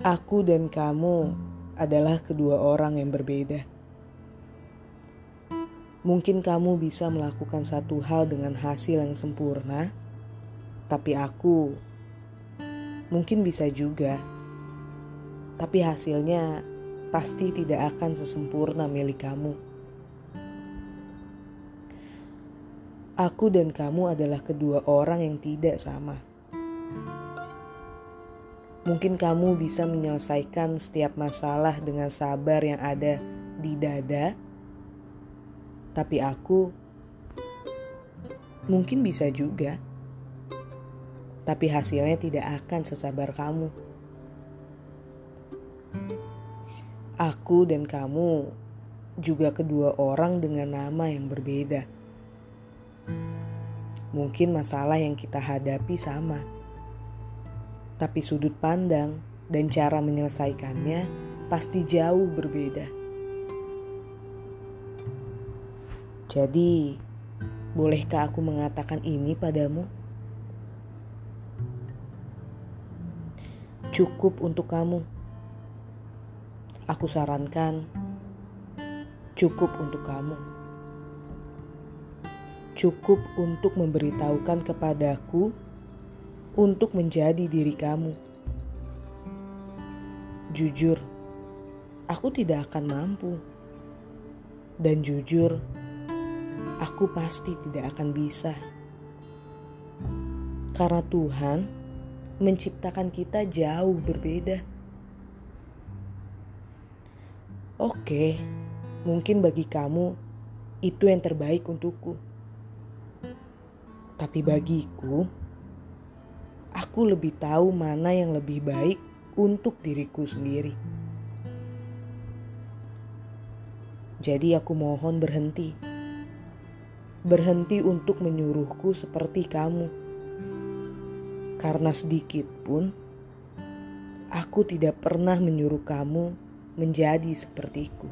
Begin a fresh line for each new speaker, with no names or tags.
Aku dan kamu adalah kedua orang yang berbeda. Mungkin kamu bisa melakukan satu hal dengan hasil yang sempurna, tapi aku mungkin bisa juga. Tapi hasilnya pasti tidak akan sesempurna milik kamu. Aku dan kamu adalah kedua orang yang tidak sama. Mungkin kamu bisa menyelesaikan setiap masalah dengan sabar yang ada di dada, tapi aku mungkin bisa juga, tapi hasilnya tidak akan sesabar kamu. Aku dan kamu juga kedua orang dengan nama yang berbeda. Mungkin masalah yang kita hadapi sama tapi sudut pandang dan cara menyelesaikannya pasti jauh berbeda. Jadi, bolehkah aku mengatakan ini padamu? Cukup untuk kamu. Aku sarankan, cukup untuk kamu. Cukup untuk memberitahukan kepadaku untuk menjadi diri kamu. Jujur, aku tidak akan mampu, dan jujur, aku pasti tidak akan bisa karena Tuhan menciptakan kita jauh berbeda. Oke, mungkin bagi kamu itu yang terbaik untukku, tapi bagiku aku lebih tahu mana yang lebih baik untuk diriku sendiri. Jadi aku mohon berhenti. Berhenti untuk menyuruhku seperti kamu. Karena sedikit pun aku tidak pernah menyuruh kamu menjadi sepertiku.